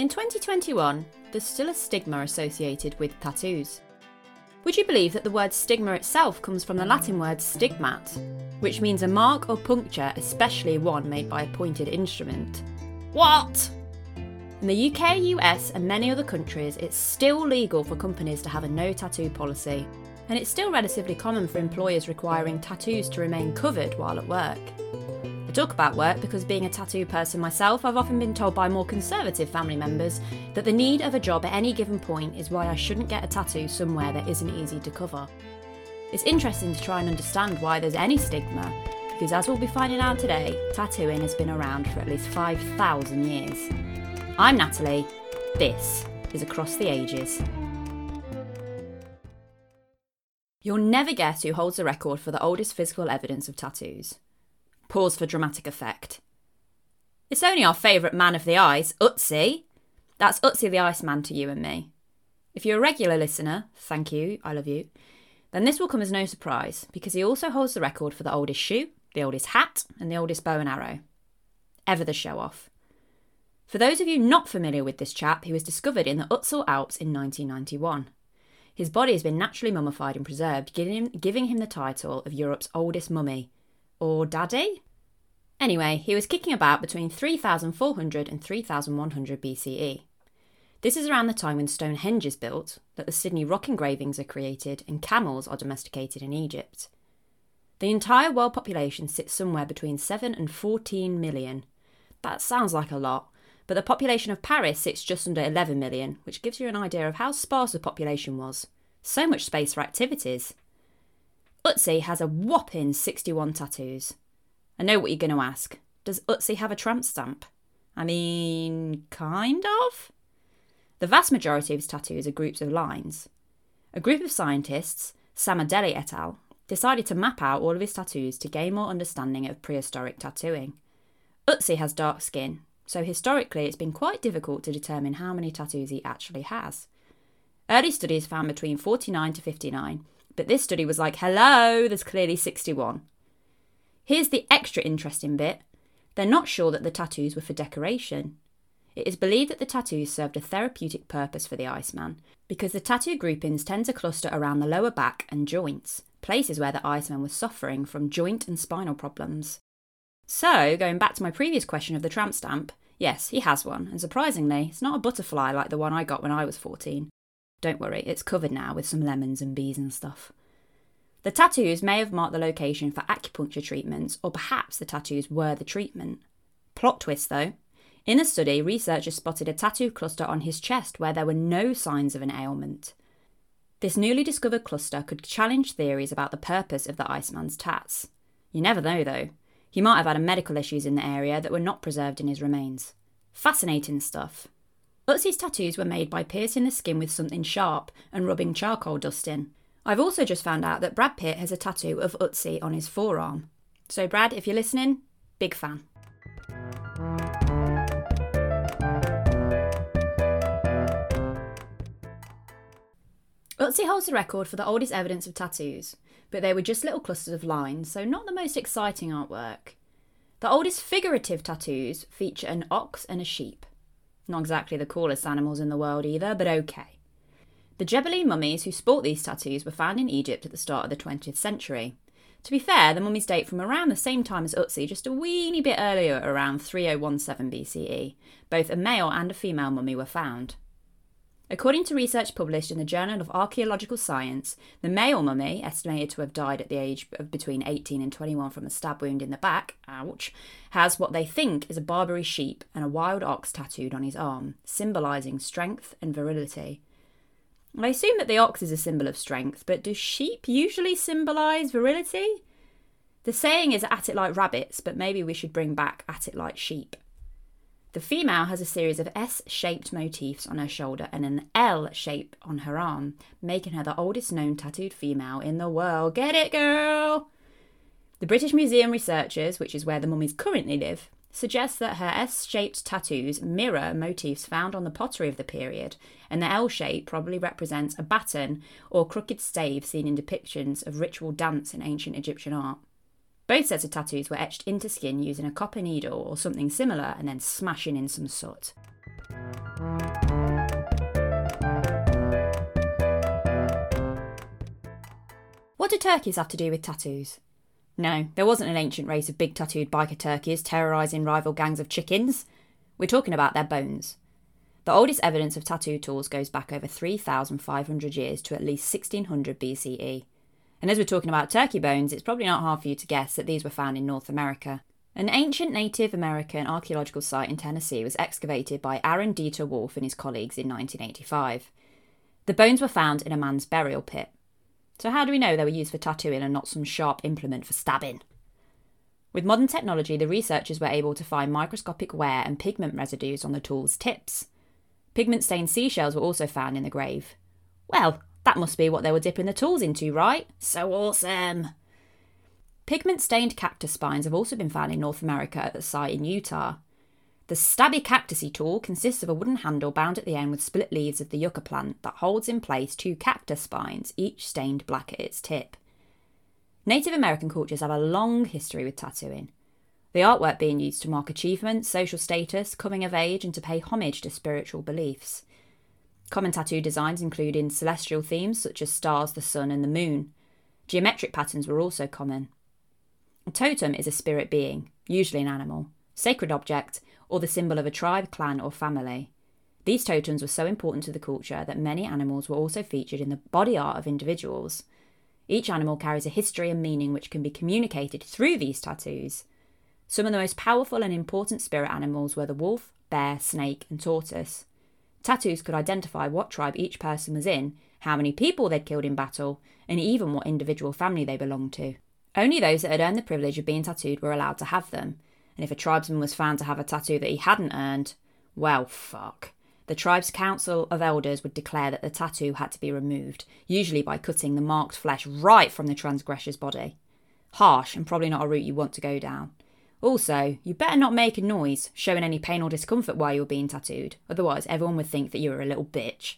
In 2021, there's still a stigma associated with tattoos. Would you believe that the word stigma itself comes from the Latin word stigmat, which means a mark or puncture, especially one made by a pointed instrument? What? In the UK, US, and many other countries, it's still legal for companies to have a no tattoo policy, and it's still relatively common for employers requiring tattoos to remain covered while at work. I talk about work because, being a tattoo person myself, I've often been told by more conservative family members that the need of a job at any given point is why I shouldn't get a tattoo somewhere that isn't easy to cover. It's interesting to try and understand why there's any stigma, because as we'll be finding out today, tattooing has been around for at least 5,000 years. I'm Natalie. This is Across the Ages. You'll never guess who holds the record for the oldest physical evidence of tattoos. Pause for dramatic effect. It's only our favourite man of the ice, Ötzi. That's Ötzi the Iceman to you and me. If you're a regular listener, thank you, I love you, then this will come as no surprise because he also holds the record for the oldest shoe, the oldest hat, and the oldest bow and arrow. Ever the show off. For those of you not familiar with this chap, he was discovered in the Ötztal Alps in 1991. His body has been naturally mummified and preserved, giving him the title of Europe's oldest mummy, or daddy? Anyway, he was kicking about between 3400 and 3100 BCE. This is around the time when Stonehenge is built, that the Sydney rock engravings are created, and camels are domesticated in Egypt. The entire world population sits somewhere between 7 and 14 million. That sounds like a lot, but the population of Paris sits just under 11 million, which gives you an idea of how sparse the population was. So much space for activities. Ötzi has a whopping 61 tattoos. I know what you're going to ask. Does Ötzi have a tramp stamp? I mean, kind of? The vast majority of his tattoos are groups of lines. A group of scientists, Samadelli et al., decided to map out all of his tattoos to gain more understanding of prehistoric tattooing. Ötzi has dark skin, so historically it's been quite difficult to determine how many tattoos he actually has. Early studies found between 49 to 59, but this study was like, hello, there's clearly 61. Here's the extra interesting bit they're not sure that the tattoos were for decoration. It is believed that the tattoos served a therapeutic purpose for the Iceman because the tattoo groupings tend to cluster around the lower back and joints, places where the Iceman was suffering from joint and spinal problems. So, going back to my previous question of the tramp stamp, yes, he has one, and surprisingly, it's not a butterfly like the one I got when I was 14. Don't worry, it's covered now with some lemons and bees and stuff. The tattoos may have marked the location for acupuncture treatments, or perhaps the tattoos were the treatment. Plot twist though. In a study, researchers spotted a tattoo cluster on his chest where there were no signs of an ailment. This newly discovered cluster could challenge theories about the purpose of the Iceman's tats. You never know though. He might have had medical issues in the area that were not preserved in his remains. Fascinating stuff. Ötzi's tattoos were made by piercing the skin with something sharp and rubbing charcoal dust in. I've also just found out that Brad Pitt has a tattoo of Ötzi on his forearm. So, Brad, if you're listening, big fan. Ötzi holds the record for the oldest evidence of tattoos, but they were just little clusters of lines, so not the most exciting artwork. The oldest figurative tattoos feature an ox and a sheep. Not exactly the coolest animals in the world either, but okay. The Jebeli mummies who sport these tattoos were found in Egypt at the start of the 20th century. To be fair, the mummies date from around the same time as Ötzi, just a weeny bit earlier, around 3017 BCE. Both a male and a female mummy were found. According to research published in the Journal of Archaeological Science, the male mummy, estimated to have died at the age of between 18 and 21 from a stab wound in the back, ouch, has what they think is a Barbary sheep and a wild ox tattooed on his arm, symbolising strength and virility. I assume that the ox is a symbol of strength, but do sheep usually symbolise virility? The saying is at it like rabbits, but maybe we should bring back at it like sheep. The female has a series of S shaped motifs on her shoulder and an L shape on her arm, making her the oldest known tattooed female in the world. Get it, girl! The British Museum researchers, which is where the mummies currently live, suggest that her S shaped tattoos mirror motifs found on the pottery of the period, and the L shape probably represents a baton or crooked stave seen in depictions of ritual dance in ancient Egyptian art. Both sets of tattoos were etched into skin using a copper needle or something similar and then smashing in some soot. What do turkeys have to do with tattoos? No, there wasn't an ancient race of big tattooed biker turkeys terrorising rival gangs of chickens. We're talking about their bones. The oldest evidence of tattoo tools goes back over 3,500 years to at least 1600 BCE. And as we're talking about turkey bones, it's probably not hard for you to guess that these were found in North America. An ancient Native American archaeological site in Tennessee was excavated by Aaron Deter-Wolf and his colleagues in 1985. The bones were found in a man's burial pit. So, how do we know they were used for tattooing and not some sharp implement for stabbing? With modern technology, the researchers were able to find microscopic wear and pigment residues on the tool's tips. Pigment stained seashells were also found in the grave. Well, that must be what they were dipping the tools into, right? So awesome! Pigment stained cactus spines have also been found in North America at the site in Utah. The stabby cactusy tool consists of a wooden handle bound at the end with split leaves of the yucca plant that holds in place two cactus spines, each stained black at its tip. Native American cultures have a long history with tattooing the artwork being used to mark achievement, social status, coming of age, and to pay homage to spiritual beliefs. Common tattoo designs included celestial themes such as stars, the sun, and the moon. Geometric patterns were also common. A totem is a spirit being, usually an animal, sacred object, or the symbol of a tribe, clan, or family. These totems were so important to the culture that many animals were also featured in the body art of individuals. Each animal carries a history and meaning which can be communicated through these tattoos. Some of the most powerful and important spirit animals were the wolf, bear, snake, and tortoise. Tattoos could identify what tribe each person was in, how many people they'd killed in battle, and even what individual family they belonged to. Only those that had earned the privilege of being tattooed were allowed to have them, and if a tribesman was found to have a tattoo that he hadn't earned, well, fuck. The tribe's council of elders would declare that the tattoo had to be removed, usually by cutting the marked flesh right from the transgressor's body. Harsh, and probably not a route you want to go down. Also, you better not make a noise showing any pain or discomfort while you're being tattooed, otherwise, everyone would think that you were a little bitch.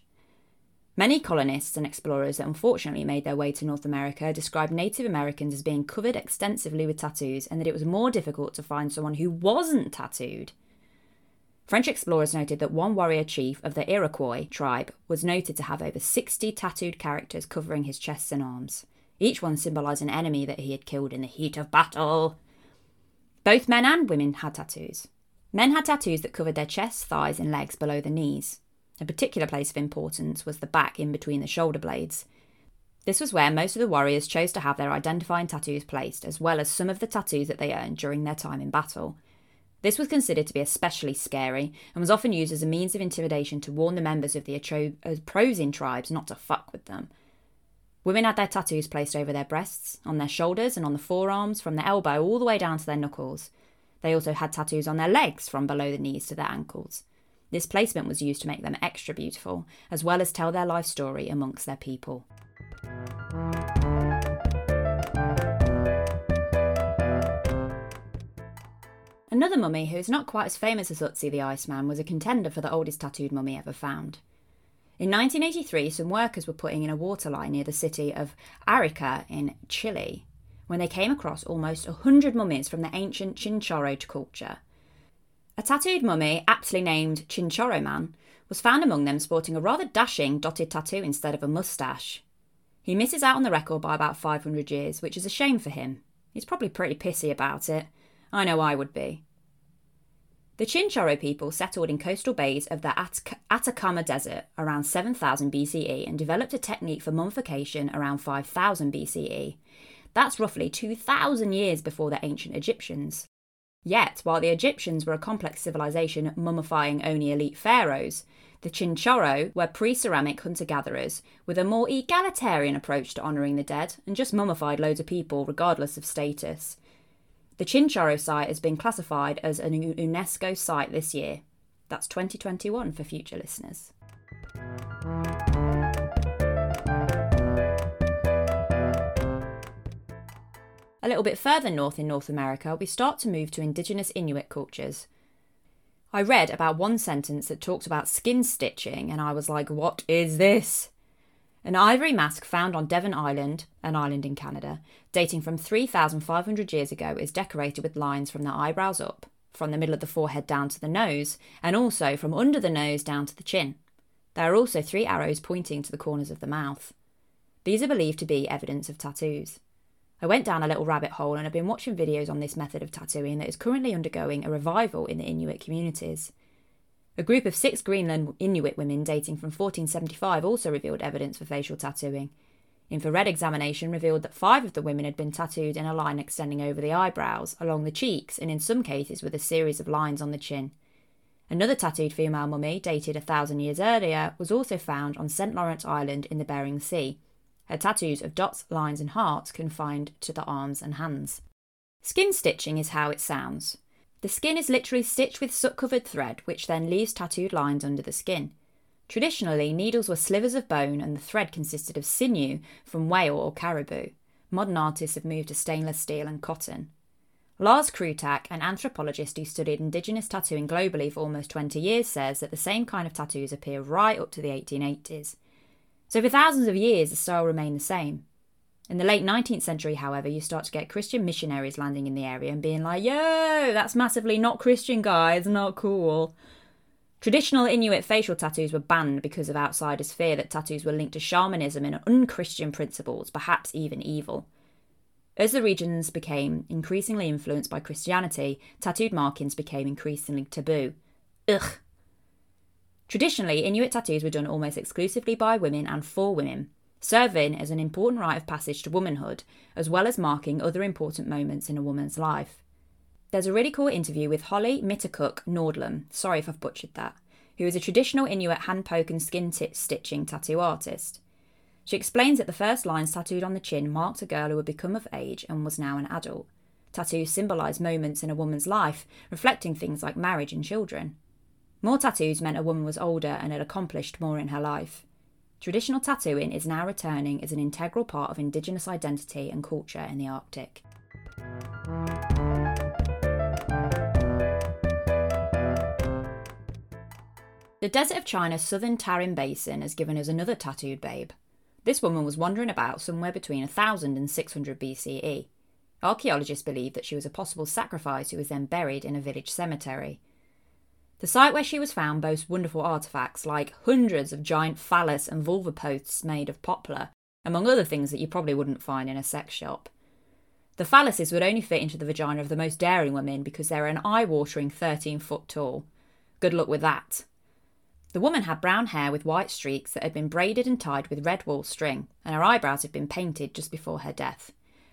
Many colonists and explorers that unfortunately made their way to North America described Native Americans as being covered extensively with tattoos and that it was more difficult to find someone who wasn't tattooed. French explorers noted that one warrior chief of the Iroquois tribe was noted to have over 60 tattooed characters covering his chest and arms, each one symbolising an enemy that he had killed in the heat of battle. Both men and women had tattoos. Men had tattoos that covered their chests, thighs, and legs below the knees. A particular place of importance was the back in between the shoulder blades. This was where most of the warriors chose to have their identifying tattoos placed, as well as some of the tattoos that they earned during their time in battle. This was considered to be especially scary and was often used as a means of intimidation to warn the members of the opposing uh, tribes not to fuck with them. Women had their tattoos placed over their breasts, on their shoulders, and on the forearms, from the elbow all the way down to their knuckles. They also had tattoos on their legs, from below the knees to their ankles. This placement was used to make them extra beautiful, as well as tell their life story amongst their people. Another mummy who is not quite as famous as Ötzi the Iceman was a contender for the oldest tattooed mummy ever found. In 1983, some workers were putting in a water line near the city of Arica in Chile when they came across almost 100 mummies from the ancient Chinchorro culture. A tattooed mummy, aptly named Chinchorro Man, was found among them sporting a rather dashing dotted tattoo instead of a moustache. He misses out on the record by about 500 years, which is a shame for him. He's probably pretty pissy about it. I know I would be. The Chinchorro people settled in coastal bays of the At- Atacama Desert around 7000 BCE and developed a technique for mummification around 5000 BCE. That's roughly 2000 years before the ancient Egyptians. Yet, while the Egyptians were a complex civilization mummifying only elite pharaohs, the Chinchorro were pre ceramic hunter gatherers with a more egalitarian approach to honouring the dead and just mummified loads of people regardless of status. The Chinchorro site has been classified as an UNESCO site this year. That's 2021 for future listeners. A little bit further north in North America, we start to move to indigenous Inuit cultures. I read about one sentence that talked about skin stitching, and I was like, what is this? An ivory mask found on Devon Island, an island in Canada, dating from 3,500 years ago, is decorated with lines from the eyebrows up, from the middle of the forehead down to the nose, and also from under the nose down to the chin. There are also three arrows pointing to the corners of the mouth. These are believed to be evidence of tattoos. I went down a little rabbit hole and have been watching videos on this method of tattooing that is currently undergoing a revival in the Inuit communities. A group of six Greenland Inuit women dating from 1475 also revealed evidence for facial tattooing. Infrared examination revealed that five of the women had been tattooed in a line extending over the eyebrows, along the cheeks, and in some cases with a series of lines on the chin. Another tattooed female mummy, dated a thousand years earlier, was also found on St. Lawrence Island in the Bering Sea. Her tattoos of dots, lines, and hearts confined to the arms and hands. Skin stitching is how it sounds. The skin is literally stitched with soot covered thread, which then leaves tattooed lines under the skin. Traditionally, needles were slivers of bone and the thread consisted of sinew from whale or caribou. Modern artists have moved to stainless steel and cotton. Lars Krutak, an anthropologist who studied indigenous tattooing globally for almost 20 years, says that the same kind of tattoos appear right up to the 1880s. So, for thousands of years, the style remained the same. In the late 19th century, however, you start to get Christian missionaries landing in the area and being like, yo, that's massively not Christian, guys, not cool. Traditional Inuit facial tattoos were banned because of outsiders' fear that tattoos were linked to shamanism and unchristian principles, perhaps even evil. As the regions became increasingly influenced by Christianity, tattooed markings became increasingly taboo. Ugh. Traditionally, Inuit tattoos were done almost exclusively by women and for women, serving as an important rite of passage to womanhood, as well as marking other important moments in a woman's life. There's a really cool interview with Holly Mititquq Nordlum, sorry if I've butchered that, who is a traditional Inuit hand poke and skin t- stitching tattoo artist. She explains that the first lines tattooed on the chin marked a girl who had become of age and was now an adult. Tattoos symbolise moments in a woman's life, reflecting things like marriage and children. More tattoos meant a woman was older and had accomplished more in her life. Traditional tattooing is now returning as an integral part of Indigenous identity and culture in the Arctic. The desert of China's southern Tarim Basin has given us another tattooed babe. This woman was wandering about somewhere between 1000 and 600 BCE. Archaeologists believe that she was a possible sacrifice who was then buried in a village cemetery. The site where she was found boasts wonderful artefacts like hundreds of giant phallus and vulva posts made of poplar, among other things that you probably wouldn't find in a sex shop. The phalluses would only fit into the vagina of the most daring women because they're an eye watering 13 foot tall. Good luck with that. The woman had brown hair with white streaks that had been braided and tied with red wool string, and her eyebrows had been painted just before her death.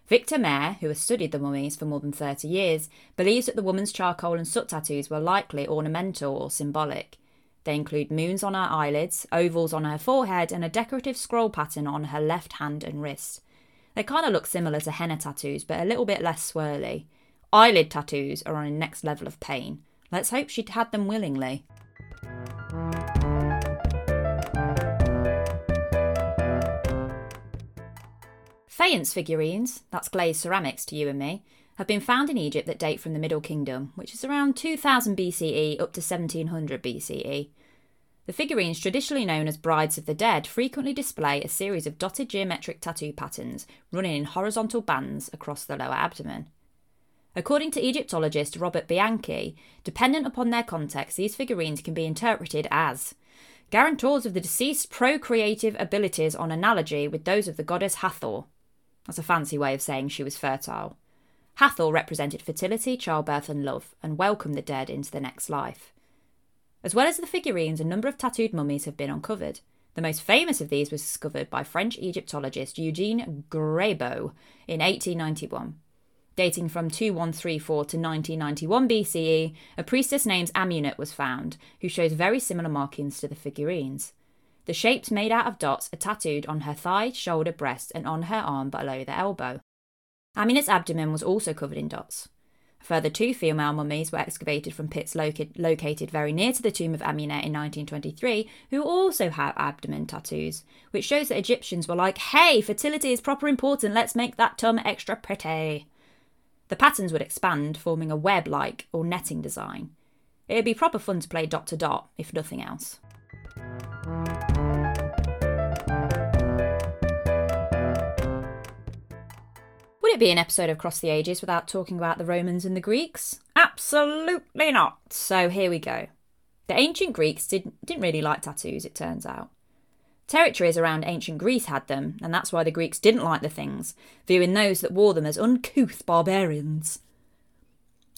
Victor Mair, who has studied the mummies for more than 30 years, believes that the woman's charcoal and soot tattoos were likely ornamental or symbolic. They include moons on her eyelids, ovals on her forehead, and a decorative scroll pattern on her left hand and wrist. They kind of look similar to henna tattoos, but a little bit less swirly. Eyelid tattoos are on a next level of pain. Let's hope she'd had them willingly. Faience figurines, that's glazed ceramics to you and me, have been found in Egypt that date from the Middle Kingdom, which is around 2000 BCE up to 1700 BCE. The figurines, traditionally known as Brides of the Dead, frequently display a series of dotted geometric tattoo patterns running in horizontal bands across the lower abdomen. According to Egyptologist Robert Bianchi, dependent upon their context, these figurines can be interpreted as guarantors of the deceased's procreative abilities on analogy with those of the goddess Hathor, that's a fancy way of saying she was fertile. Hathor represented fertility, childbirth, and love, and welcomed the dead into the next life. As well as the figurines, a number of tattooed mummies have been uncovered. The most famous of these was discovered by French Egyptologist Eugene Grébaut in 1891. Dating from 2134 to 1991 BCE, a priestess named Amunet was found, who shows very similar markings to the figurines. The shapes made out of dots are tattooed on her thigh, shoulder, breast, and on her arm below the elbow. Amunet's abdomen was also covered in dots. A further two female mummies were excavated from pits located very near to the tomb of Amunet in 1923, who also have abdomen tattoos, which shows that Egyptians were like, hey, fertility is proper important, let's make that tum extra pretty. The patterns would expand, forming a web like or netting design. It'd be proper fun to play dot to dot, if nothing else. Would it be an episode of Cross the Ages without talking about the Romans and the Greeks? absolutely not. So here we go. The ancient Greeks did, didn't really like tattoos, it turns out. Territories around ancient Greece had them, and that's why the Greeks didn't like the things, viewing those that wore them as uncouth barbarians.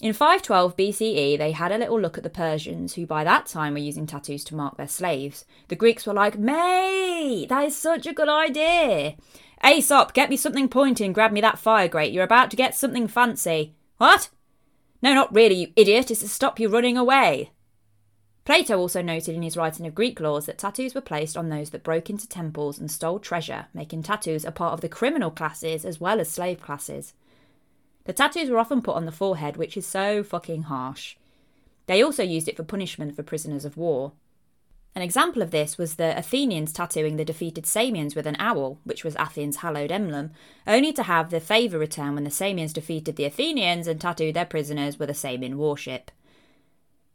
In 512 BCE, they had a little look at the Persians, who by that time were using tattoos to mark their slaves. The Greeks were like, Mate, that is such a good idea. Aesop, get me something pointy and grab me that fire grate. You're about to get something fancy. What? No, not really, you idiot. It's to stop you running away. Plato also noted in his writing of Greek laws that tattoos were placed on those that broke into temples and stole treasure, making tattoos a part of the criminal classes as well as slave classes. The tattoos were often put on the forehead, which is so fucking harsh. They also used it for punishment for prisoners of war. An example of this was the Athenians tattooing the defeated Samians with an owl, which was Athens' hallowed emblem, only to have the favour return when the Samians defeated the Athenians and tattooed their prisoners with a Samian warship.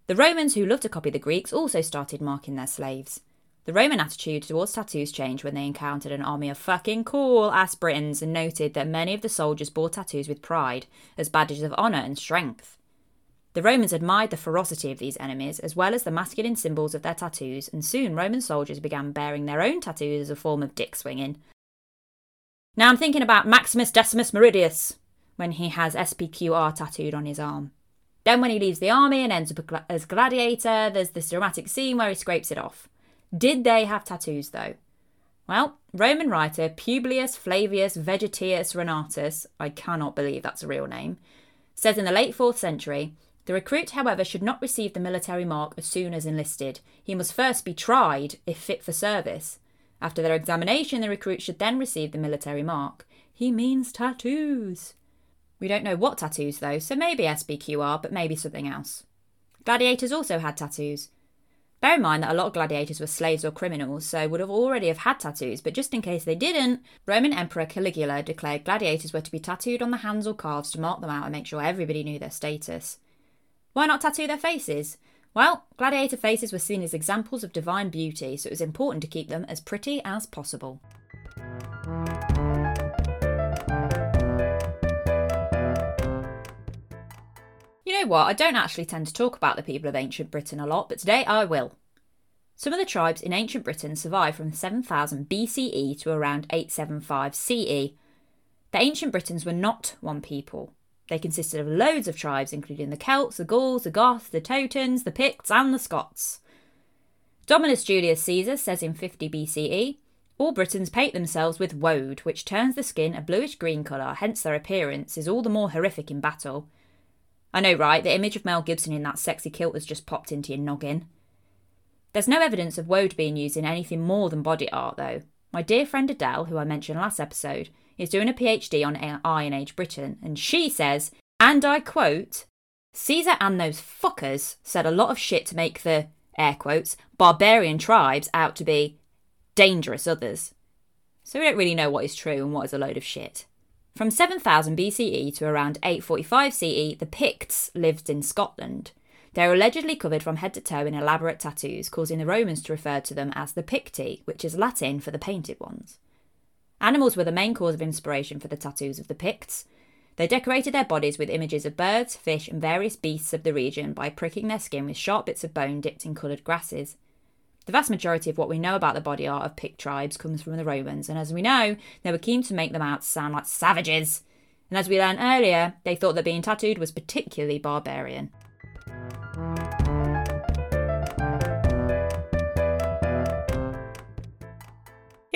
The Romans, who loved to copy the Greeks, also started marking their slaves. The Roman attitude towards tattoos changed when they encountered an army of fucking cool ass Britons and noted that many of the soldiers bore tattoos with pride, as badges of honour and strength. The Romans admired the ferocity of these enemies, as well as the masculine symbols of their tattoos, and soon Roman soldiers began bearing their own tattoos as a form of dick swinging. Now I'm thinking about Maximus Decimus Meridius, when he has SPQR tattooed on his arm. Then, when he leaves the army and ends up as gladiator, there's this dramatic scene where he scrapes it off. Did they have tattoos though? Well, Roman writer Publius Flavius Vegetius Renatus, I cannot believe that's a real name, says in the late 4th century the recruit, however, should not receive the military mark as soon as enlisted. He must first be tried if fit for service. After their examination, the recruit should then receive the military mark. He means tattoos. We don't know what tattoos though, so maybe SPQR, but maybe something else. Gladiators also had tattoos. Bear in mind that a lot of gladiators were slaves or criminals, so would have already have had tattoos, but just in case they didn't, Roman Emperor Caligula declared gladiators were to be tattooed on the hands or calves to mark them out and make sure everybody knew their status. Why not tattoo their faces? Well, gladiator faces were seen as examples of divine beauty, so it was important to keep them as pretty as possible. You know what? I don't actually tend to talk about the people of ancient Britain a lot, but today I will. Some of the tribes in ancient Britain survived from 7000 BCE to around 875 CE. The ancient Britons were not one people. They consisted of loads of tribes, including the Celts, the Gauls, the Goths, the Teutons, the Picts, and the Scots. Dominus Julius Caesar says in 50 BCE, all Britons paint themselves with woad, which turns the skin a bluish green colour, hence their appearance is all the more horrific in battle. I know, right? The image of Mel Gibson in that sexy kilt has just popped into your noggin. There's no evidence of woad being used in anything more than body art, though. My dear friend Adele, who I mentioned last episode, is doing a PhD on Iron Age Britain, and she says, and I quote, Caesar and those fuckers said a lot of shit to make the, air quotes, barbarian tribes out to be dangerous others. So we don't really know what is true and what is a load of shit. From 7000 BCE to around 845 CE, the Picts lived in Scotland. They were allegedly covered from head to toe in elaborate tattoos, causing the Romans to refer to them as the Picti, which is Latin for the painted ones. Animals were the main cause of inspiration for the tattoos of the Picts. They decorated their bodies with images of birds, fish, and various beasts of the region by pricking their skin with sharp bits of bone dipped in coloured grasses. The vast majority of what we know about the body art of Pict tribes comes from the Romans, and as we know, they were keen to make them out sound like savages. And as we learned earlier, they thought that being tattooed was particularly barbarian.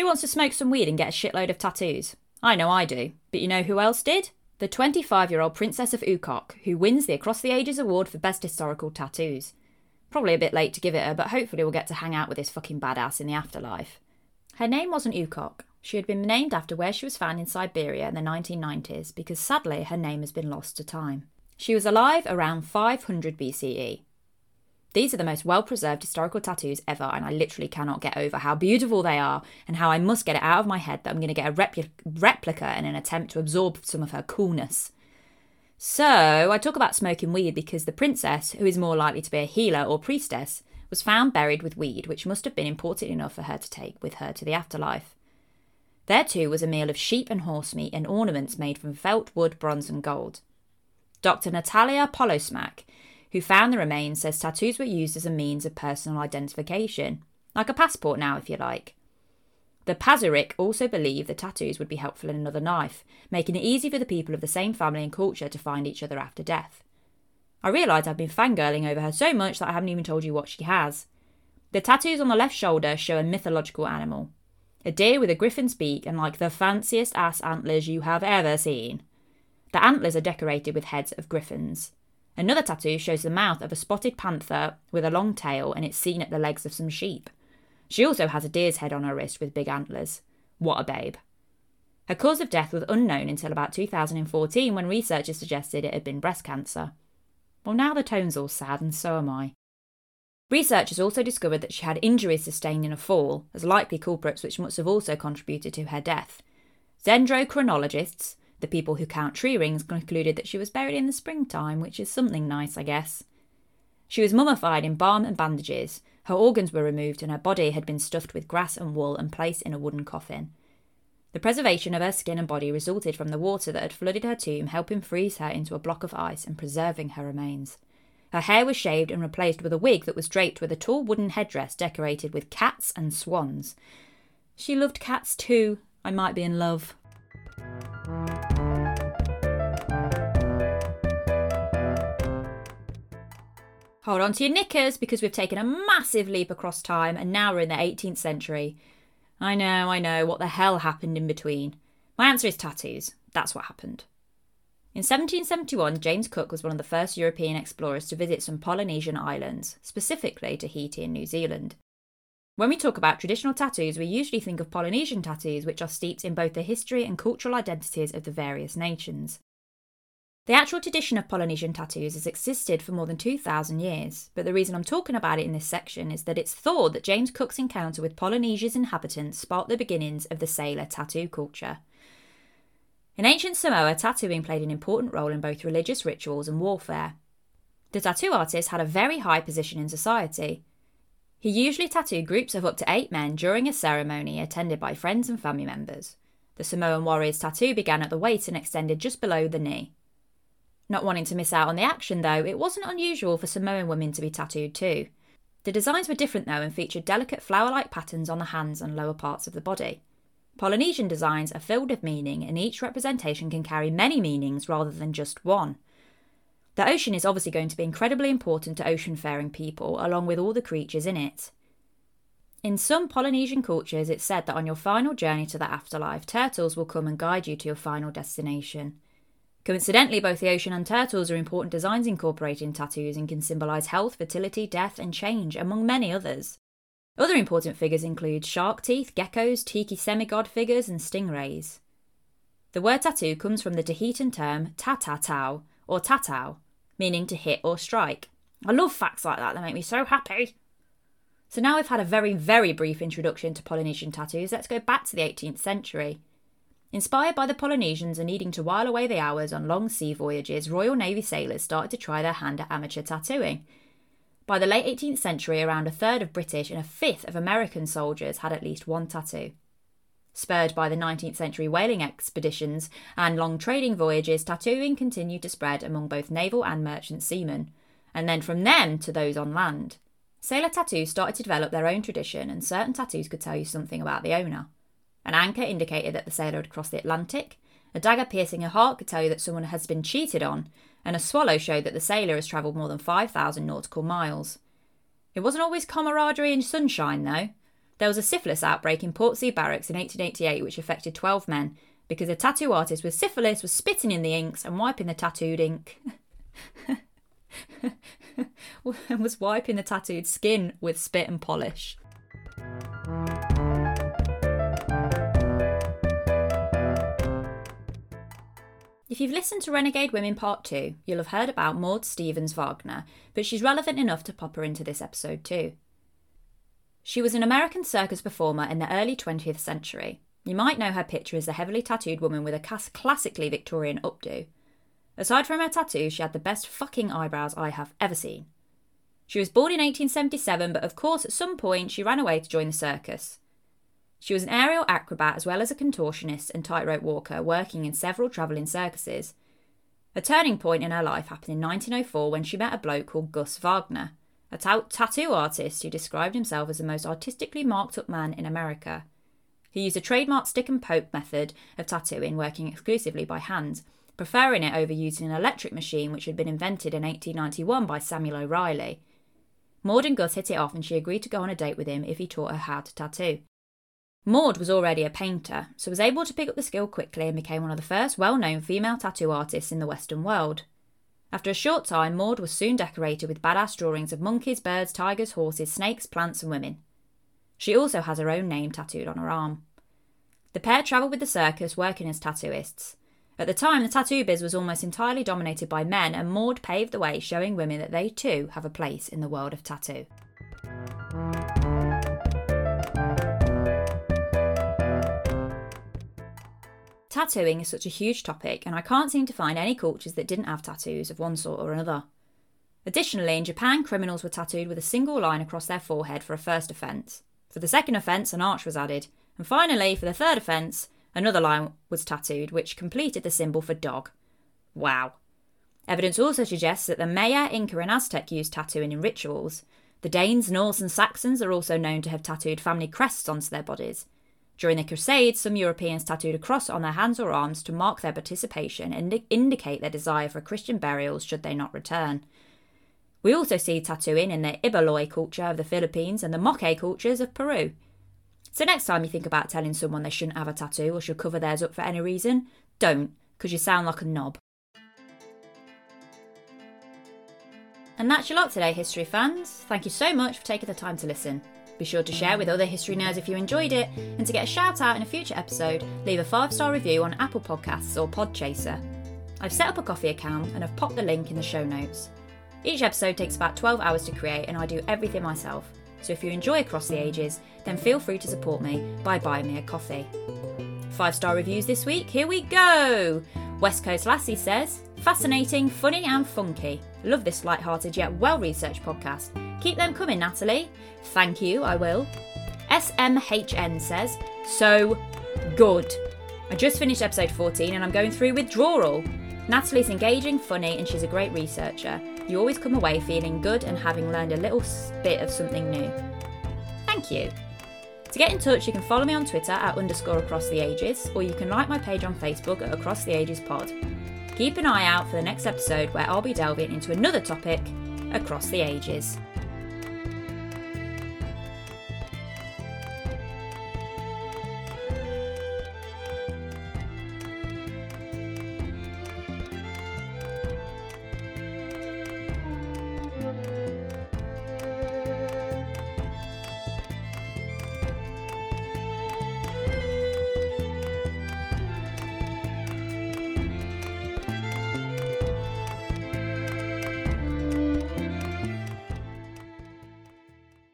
Who wants to smoke some weed and get a shitload of tattoos? I know I do, but you know who else did? The 25 year old Princess of Ukok, who wins the Across the Ages Award for Best Historical Tattoos. Probably a bit late to give it her, but hopefully we'll get to hang out with this fucking badass in the afterlife. Her name wasn't Ukok. She had been named after where she was found in Siberia in the 1990s because sadly her name has been lost to time. She was alive around 500 BCE. These are the most well preserved historical tattoos ever, and I literally cannot get over how beautiful they are and how I must get it out of my head that I'm going to get a repl- replica in an attempt to absorb some of her coolness. So, I talk about smoking weed because the princess, who is more likely to be a healer or priestess, was found buried with weed, which must have been important enough for her to take with her to the afterlife. There too was a meal of sheep and horse meat and ornaments made from felt, wood, bronze, and gold. Dr. Natalia Polosmak who found the remains, says tattoos were used as a means of personal identification, like a passport now, if you like. The Pazyryk also believed the tattoos would be helpful in another life, making it easy for the people of the same family and culture to find each other after death. I realised I've been fangirling over her so much that I haven't even told you what she has. The tattoos on the left shoulder show a mythological animal. A deer with a griffin's beak and like the fanciest ass antlers you have ever seen. The antlers are decorated with heads of griffins. Another tattoo shows the mouth of a spotted panther with a long tail and it's seen at the legs of some sheep. She also has a deer's head on her wrist with big antlers. What a babe. Her cause of death was unknown until about 2014 when researchers suggested it had been breast cancer. Well, now the tone's all sad, and so am I. Researchers also discovered that she had injuries sustained in a fall as likely culprits which must have also contributed to her death. Dendrochronologists, the people who count tree rings, concluded that she was buried in the springtime, which is something nice, I guess. She was mummified in balm and bandages, her organs were removed, and her body had been stuffed with grass and wool and placed in a wooden coffin. The preservation of her skin and body resulted from the water that had flooded her tomb, helping freeze her into a block of ice and preserving her remains. Her hair was shaved and replaced with a wig that was draped with a tall wooden headdress decorated with cats and swans. She loved cats too. I might be in love. Hold on to your knickers because we've taken a massive leap across time and now we're in the 18th century. I know, I know. What the hell happened in between? My answer is tattoos. That's what happened. In 1771, James Cook was one of the first European explorers to visit some Polynesian islands, specifically Tahiti and New Zealand. When we talk about traditional tattoos, we usually think of Polynesian tattoos, which are steeped in both the history and cultural identities of the various nations. The actual tradition of Polynesian tattoos has existed for more than 2,000 years, but the reason I'm talking about it in this section is that it's thought that James Cook's encounter with Polynesia's inhabitants sparked the beginnings of the sailor tattoo culture. In ancient Samoa, tattooing played an important role in both religious rituals and warfare. The tattoo artist had a very high position in society. He usually tattooed groups of up to eight men during a ceremony attended by friends and family members. The Samoan warrior's tattoo began at the waist and extended just below the knee. Not wanting to miss out on the action, though, it wasn't unusual for Samoan women to be tattooed too. The designs were different, though, and featured delicate flower like patterns on the hands and lower parts of the body. Polynesian designs are filled with meaning, and each representation can carry many meanings rather than just one. The ocean is obviously going to be incredibly important to ocean-faring people, along with all the creatures in it. In some Polynesian cultures, it's said that on your final journey to the afterlife, turtles will come and guide you to your final destination. Coincidentally, both the ocean and turtles are important designs incorporated in tattoos and can symbolise health, fertility, death, and change, among many others. Other important figures include shark teeth, geckos, tiki semigod figures, and stingrays. The word tattoo comes from the Tahitian term tatatau, or tatau, meaning to hit or strike. I love facts like that, they make me so happy. So now we've had a very, very brief introduction to Polynesian tattoos, let's go back to the 18th century. Inspired by the Polynesians and needing to while away the hours on long sea voyages, Royal Navy sailors started to try their hand at amateur tattooing. By the late 18th century, around a third of British and a fifth of American soldiers had at least one tattoo. Spurred by the 19th century whaling expeditions and long trading voyages, tattooing continued to spread among both naval and merchant seamen, and then from them to those on land. Sailor tattoos started to develop their own tradition, and certain tattoos could tell you something about the owner. An anchor indicated that the sailor had crossed the Atlantic. A dagger piercing a heart could tell you that someone has been cheated on. And a swallow showed that the sailor has travelled more than 5,000 nautical miles. It wasn't always camaraderie and sunshine, though. There was a syphilis outbreak in Portsea Barracks in 1888 which affected 12 men because a tattoo artist with syphilis was spitting in the inks and wiping the tattooed ink. And was wiping the tattooed skin with spit and polish. If you've listened to Renegade Women Part 2, you'll have heard about Maud Stevens Wagner, but she's relevant enough to pop her into this episode too. She was an American circus performer in the early 20th century. You might know her picture as a heavily tattooed woman with a classically Victorian updo. Aside from her tattoo, she had the best fucking eyebrows I have ever seen. She was born in 1877, but of course, at some point, she ran away to join the circus. She was an aerial acrobat as well as a contortionist and tightrope walker, working in several travelling circuses. A turning point in her life happened in 1904 when she met a bloke called Gus Wagner, a ta- tattoo artist who described himself as the most artistically marked up man in America. He used a trademark stick and poke method of tattooing, working exclusively by hand, preferring it over using an electric machine which had been invented in 1891 by Samuel O'Reilly. Maud and Gus hit it off and she agreed to go on a date with him if he taught her how to tattoo. Maud was already a painter, so was able to pick up the skill quickly and became one of the first well known female tattoo artists in the Western world. After a short time, Maud was soon decorated with badass drawings of monkeys, birds, tigers, horses, snakes, plants, and women. She also has her own name tattooed on her arm. The pair travelled with the circus working as tattooists. At the time, the tattoo biz was almost entirely dominated by men, and Maud paved the way, showing women that they too have a place in the world of tattoo. Tattooing is such a huge topic, and I can't seem to find any cultures that didn't have tattoos of one sort or another. Additionally, in Japan, criminals were tattooed with a single line across their forehead for a first offence. For the second offence, an arch was added. And finally, for the third offence, another line was tattooed, which completed the symbol for dog. Wow. Evidence also suggests that the Maya, Inca, and Aztec used tattooing in rituals. The Danes, Norse, and Saxons are also known to have tattooed family crests onto their bodies. During the Crusades, some Europeans tattooed a cross on their hands or arms to mark their participation and indicate their desire for Christian burials should they not return. We also see tattooing in the Ibaloy culture of the Philippines and the Moche cultures of Peru. So next time you think about telling someone they shouldn't have a tattoo or should cover theirs up for any reason, don't, because you sound like a knob. And that's your lot today, history fans. Thank you so much for taking the time to listen. Be sure to share with other history nerds if you enjoyed it, and to get a shout out in a future episode, leave a five star review on Apple Podcasts or Podchaser. I've set up a Ko-fi account and I've popped the link in the show notes. Each episode takes about 12 hours to create, and I do everything myself. So if you enjoy Across the Ages, then feel free to support me by buying me a coffee. Five star reviews this week, here we go! West Coast Lassie says, fascinating, funny, and funky. Love this light-hearted yet well-researched podcast. Keep them coming, Natalie. Thank you, I will. SMHN says, so good. I just finished episode 14 and I'm going through withdrawal. Natalie's engaging, funny, and she's a great researcher. You always come away feeling good and having learned a little bit of something new. Thank you. To get in touch, you can follow me on Twitter at underscore across the ages, or you can like my page on Facebook at Across the Ages Pod. Keep an eye out for the next episode where I'll be delving into another topic across the ages.